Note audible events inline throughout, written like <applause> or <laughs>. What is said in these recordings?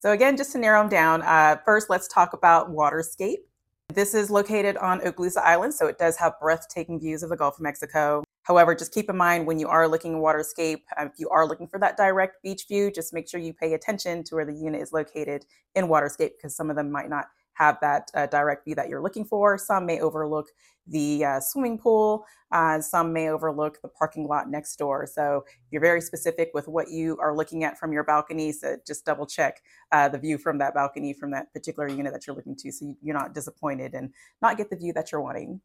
So again, just to narrow them down, uh, first let's talk about Waterscape. This is located on Okaloosa Island, so it does have breathtaking views of the Gulf of Mexico. However, just keep in mind when you are looking at Waterscape, uh, if you are looking for that direct beach view, just make sure you pay attention to where the unit is located in Waterscape because some of them might not have that uh, direct view that you're looking for. Some may overlook the uh, swimming pool. Uh, some may overlook the parking lot next door. So you're very specific with what you are looking at from your balcony. So just double check uh, the view from that balcony from that particular unit that you're looking to so you're not disappointed and not get the view that you're wanting.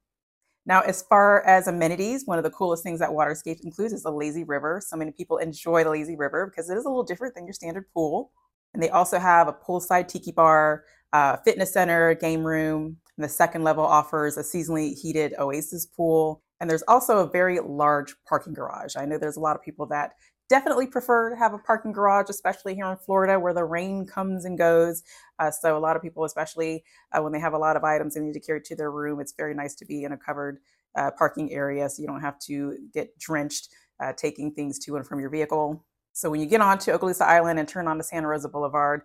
Now, as far as amenities, one of the coolest things that Waterscape includes is the lazy river. So many people enjoy the lazy river because it is a little different than your standard pool. And they also have a poolside tiki bar, uh, fitness center, game room. And the second level offers a seasonally heated oasis pool. And there's also a very large parking garage. I know there's a lot of people that definitely prefer to have a parking garage, especially here in Florida where the rain comes and goes. Uh, so, a lot of people, especially uh, when they have a lot of items they need to carry to their room, it's very nice to be in a covered uh, parking area so you don't have to get drenched uh, taking things to and from your vehicle. So, when you get onto Okaloosa Island and turn onto Santa Rosa Boulevard,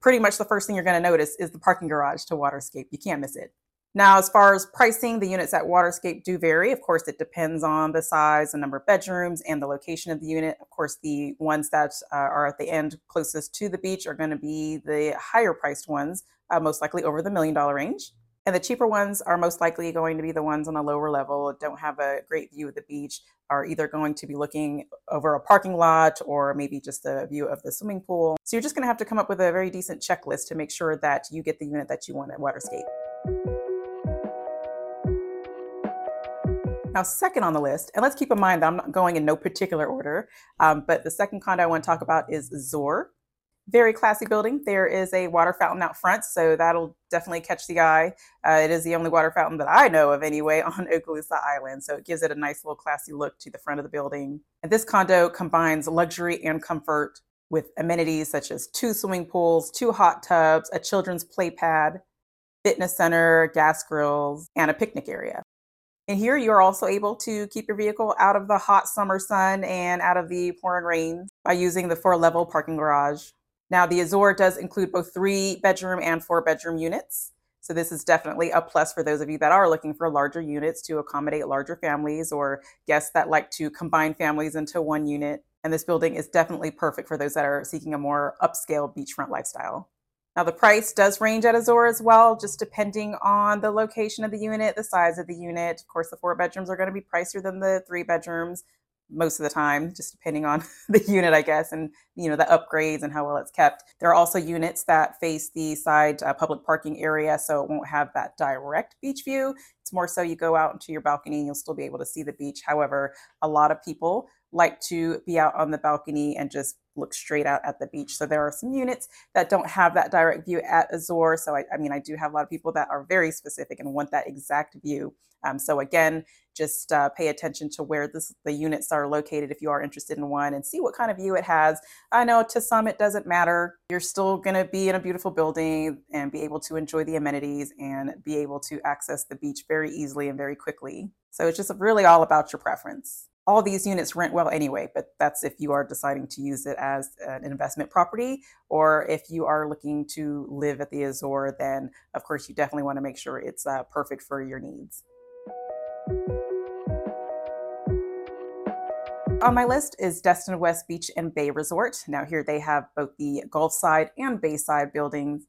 pretty much the first thing you're going to notice is the parking garage to Waterscape. You can't miss it. Now, as far as pricing, the units at Waterscape do vary. Of course, it depends on the size, the number of bedrooms, and the location of the unit. Of course, the ones that uh, are at the end closest to the beach are going to be the higher priced ones, uh, most likely over the million dollar range. And the cheaper ones are most likely going to be the ones on a lower level, don't have a great view of the beach, are either going to be looking over a parking lot or maybe just a view of the swimming pool. So you're just going to have to come up with a very decent checklist to make sure that you get the unit that you want at Waterscape. Now, second on the list, and let's keep in mind that I'm not going in no particular order, um, but the second condo I want to talk about is Azure very classy building. There is a water fountain out front, so that'll definitely catch the eye. Uh, it is the only water fountain that I know of anyway <laughs> on Okaloosa Island, so it gives it a nice little classy look to the front of the building. And this condo combines luxury and comfort with amenities such as two swimming pools, two hot tubs, a children's play pad, fitness center, gas grills, and a picnic area. And here you are also able to keep your vehicle out of the hot summer sun and out of the pouring rain by using the four level parking garage. Now, the Azure does include both three bedroom and four bedroom units. So, this is definitely a plus for those of you that are looking for larger units to accommodate larger families or guests that like to combine families into one unit. And this building is definitely perfect for those that are seeking a more upscale beachfront lifestyle. Now, the price does range at Azure as well, just depending on the location of the unit, the size of the unit. Of course, the four bedrooms are going to be pricier than the three bedrooms most of the time, just depending on <laughs> the unit, I guess, and you know the upgrades and how well it's kept. There are also units that face the side uh, public parking area, so it won't have that direct beach view. It's more so you go out into your balcony and you'll still be able to see the beach. However, a lot of people like to be out on the balcony and just look straight out at the beach. So there are some units that don't have that direct view at Azure. So I, I mean, I do have a lot of people that are very specific and want that exact view. Um, so again, just uh, pay attention to where this, the units are located if you are interested in one and see what kind of view it has. I know to some it doesn't matter. You're still going to be in a beautiful building and be able to enjoy the amenities and be able to access the beach very easily and very quickly. So it's just really all about your preference all these units rent well anyway, but that's if you are deciding to use it as an investment property, or if you are looking to live at the Azure, then of course you definitely want to make sure it's uh, perfect for your needs. On my list is Destin West Beach and Bay Resort. Now, here they have both the Gulf side and Bayside buildings.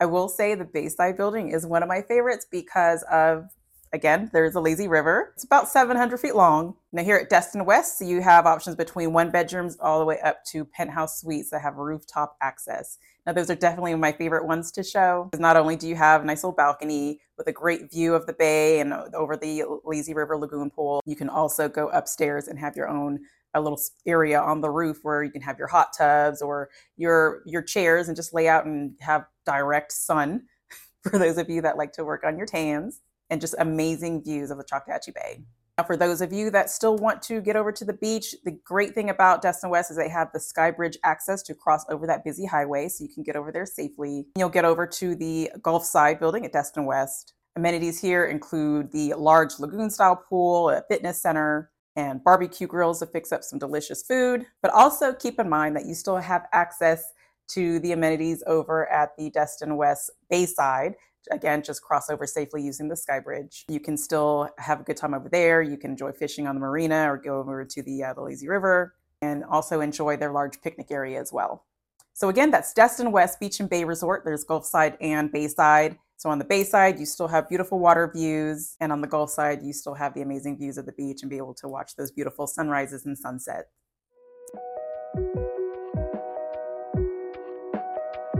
I will say the Bayside building is one of my favorites because of Again, there's a lazy river. It's about 700 feet long. Now, here at Destin West, you have options between one bedrooms all the way up to penthouse suites that have rooftop access. Now, those are definitely my favorite ones to show. Not only do you have a nice little balcony with a great view of the bay and over the lazy river lagoon pool, you can also go upstairs and have your own a little area on the roof where you can have your hot tubs or your your chairs and just lay out and have direct sun <laughs> for those of you that like to work on your tans, and just amazing views of the Choctawhatchee Bay. Now, for those of you that still want to get over to the beach, the great thing about Destin West is they have the Skybridge access to cross over that busy highway, so you can get over there safely. You'll get over to the Gulf Side building at Destin West. Amenities here include the large lagoon style pool, a fitness center, and barbecue grills to fix up some delicious food. But also keep in mind that you still have access to the amenities over at the Destin West Bayside again, just cross over safely using the Sky Bridge. You can still have a good time over there. You can enjoy fishing on the marina or go over to the, uh, the Lazy River and also enjoy their large picnic area as well. So again, that's Destin West Beach and Bay Resort. There's Gulf Side and Bayside. So on the Bayside, you still have beautiful water views, and on the Gulf Side, you still have the amazing views of the beach and be able to watch those beautiful sunrises and sunsets.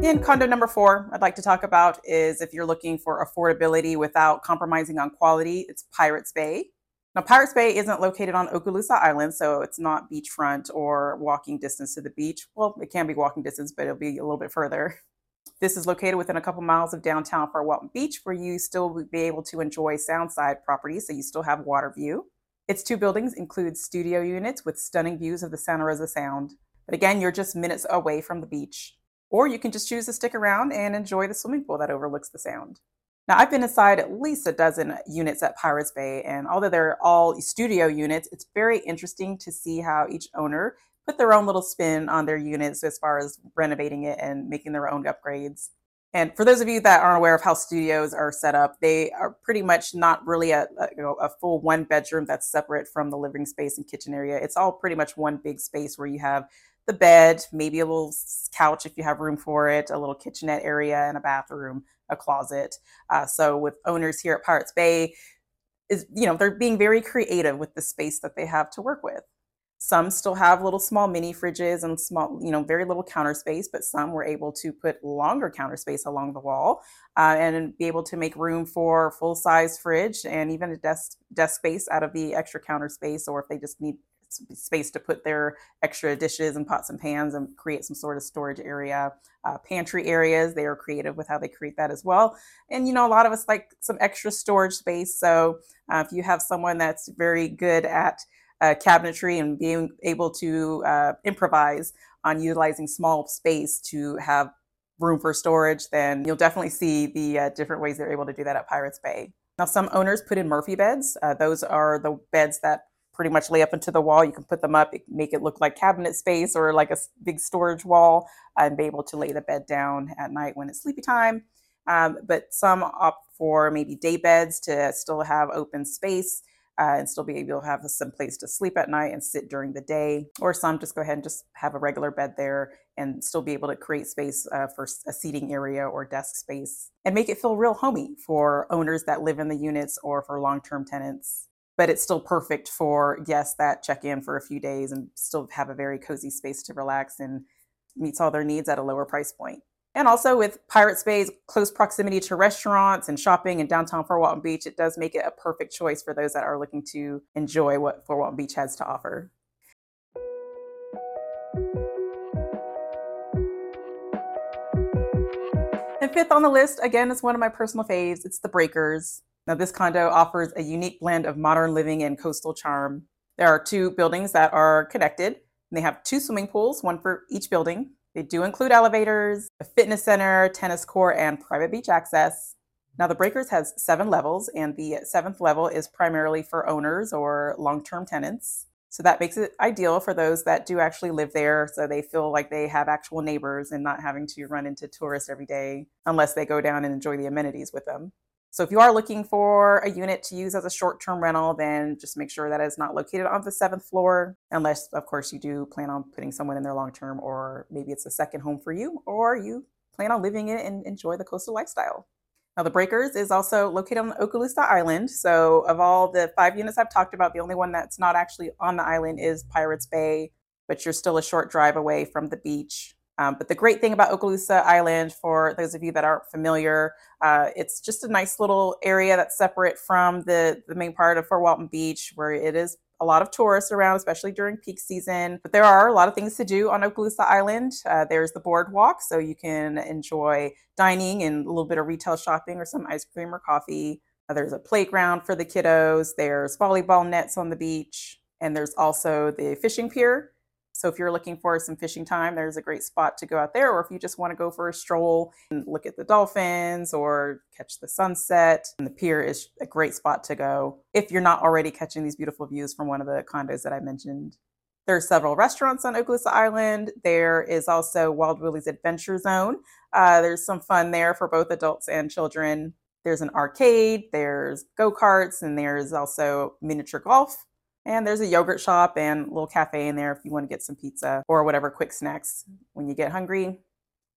In condo number four, I'd like to talk about is if you're looking for affordability without compromising on quality, it's Pirates Bay. Now, Pirates Bay isn't located on Okaloosa Island, so it's not beachfront or walking distance to the beach. Well, it can be walking distance, but it'll be a little bit further. This is located within a couple miles of downtown Fort Walton Beach, where you still will be able to enjoy Soundside properties, so you still have water view. Its two buildings include studio units with stunning views of the Santa Rosa Sound. But again, you're just minutes away from the beach. Or you can just choose to stick around and enjoy the swimming pool that overlooks the sound. Now, I've been inside at least a dozen units at Pirates Bay, and although they're all studio units, it's very interesting to see how each owner put their own little spin on their units as far as renovating it and making their own upgrades. And for those of you that aren't aware of how studios are set up, they are pretty much not really a, a, you know, a full one bedroom that's separate from the living space and kitchen area. It's all pretty much one big space where you have the bed, maybe a little couch if you have room for it, a little kitchenette area, and a bathroom, a closet. Uh, so with owners here at Pirates Bay, is you know they're being very creative with the space that they have to work with. Some still have little small mini fridges and small, you know, very little counter space, but some were able to put longer counter space along the wall uh, and be able to make room for full size fridge and even a desk desk space out of the extra counter space, or if they just need space to put their extra dishes and pots and pans and create some sort of storage area. Uh, pantry areas, they are creative with how they create that as well. And, you know, a lot of us like some extra storage space. So uh, if you have someone that's very good at uh, cabinetry and being able to uh, improvise on utilizing small space to have room for storage, then you'll definitely see the uh, different ways they're able to do that at Pirates Bay. Now, some owners put in Murphy beds. Uh, those are the beds that pretty much lay up into the wall. You can put them up, make it look like cabinet space or like a big storage wall, and be able to lay the bed down at night when it's sleepy time. Um, but some opt for maybe day beds to still have open space uh, and still be able to have some place to sleep at night and sit during the day. Or some just go ahead and just have a regular bed there and still be able to create space uh, for a seating area or desk space and make it feel real homey for owners that live in the units or for long term tenants but it's still perfect for guests that check in for a few days and still have a very cozy space to relax and meets all their needs at a lower price point. And also with Pirates Bay's close proximity to restaurants and shopping in downtown Fort Walton Beach, it does make it a perfect choice for those that are looking to enjoy what Fort Walton Beach has to offer. And fifth on the list, again, is one of my personal faves. It's the Breakers. Now, this condo offers a unique blend of modern living and coastal charm. There are two buildings that are connected. And they have two swimming pools, one for each building. They do include elevators, a fitness center, tennis court, and private beach access. Now, the Breakers has seven levels, and the seventh level is primarily for owners or long term tenants. So that makes it ideal for those that do actually live there so they feel like they have actual neighbors and not having to run into tourists every day unless they go down and enjoy the amenities with them. So if you are looking for a unit to use as a short-term rental, then just make sure that it's not located on the seventh floor, unless of course you do plan on putting someone in there long-term, or maybe it's a second home for you, or you plan on living in it and enjoy the coastal lifestyle. Now, the Breakers is also located on Okaloosa Island. So, of all the five units I've talked about, the only one that's not actually on the island is Pirates Bay, but you're still a short drive away from the beach. Um, but the great thing about Okaloosa Island, for those of you that aren't familiar, uh, it's just a nice little area that's separate from the, the main part of Fort Walton Beach, where it is a lot of tourists around, especially during peak season. But there are a lot of things to do on Okaloosa Island. Uh, there's the boardwalk, so you can enjoy dining and a little bit of retail shopping or some ice cream or coffee. Uh, there's a playground for the kiddos. There's volleyball nets on the beach. And there's also the fishing pier. So if you're looking for some fishing time, there's a great spot to go out there. Or if you just want to go for a stroll and look at the dolphins or catch the sunset, the pier is a great spot to go if you're not already catching these beautiful views from one of the condos that I mentioned. There are several restaurants on Okaloosa Island. There is also Wild Willie's Adventure Zone. Uh, there's some fun there for both adults and children. There's an arcade, there's go karts, and there's also miniature golf. And there's a yogurt shop and little cafe in there if you want to get some pizza or whatever quick snacks when you get hungry.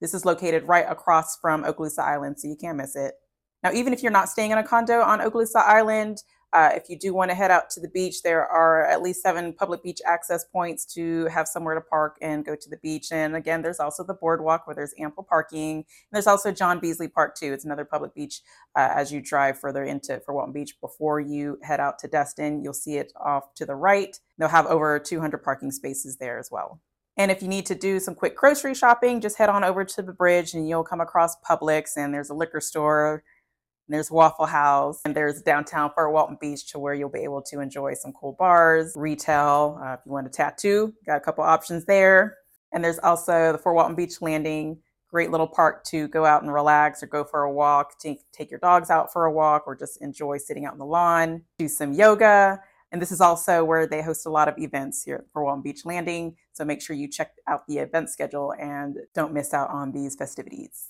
This is located right across from Okaloosa Island, so you can't miss it. Now, even if you're not staying in a condo on Okaloosa Island, uh, if you do want to head out to the beach, there are at least seven public beach access points to have somewhere to park and go to the beach. And again, there's also the boardwalk where there's ample parking. And there's also John Beasley Park too. It's another public beach uh, as you drive further into Fort Walton Beach before you head out to Destin. You'll see it off to the right. They'll have over 200 parking spaces there as well. And if you need to do some quick grocery shopping, just head on over to the bridge and you'll come across Publix and there's a liquor store there's Waffle House, and there's downtown Fort Walton Beach to where you'll be able to enjoy some cool bars, retail. Uh, if you want a tattoo, got a couple options there. And there's also the Fort Walton Beach Landing, great little park to go out and relax or go for a walk, take, take your dogs out for a walk, or just enjoy sitting out on the lawn, do some yoga. And this is also where they host a lot of events here at Fort Walton Beach Landing. So make sure you check out the event schedule and don't miss out on these festivities.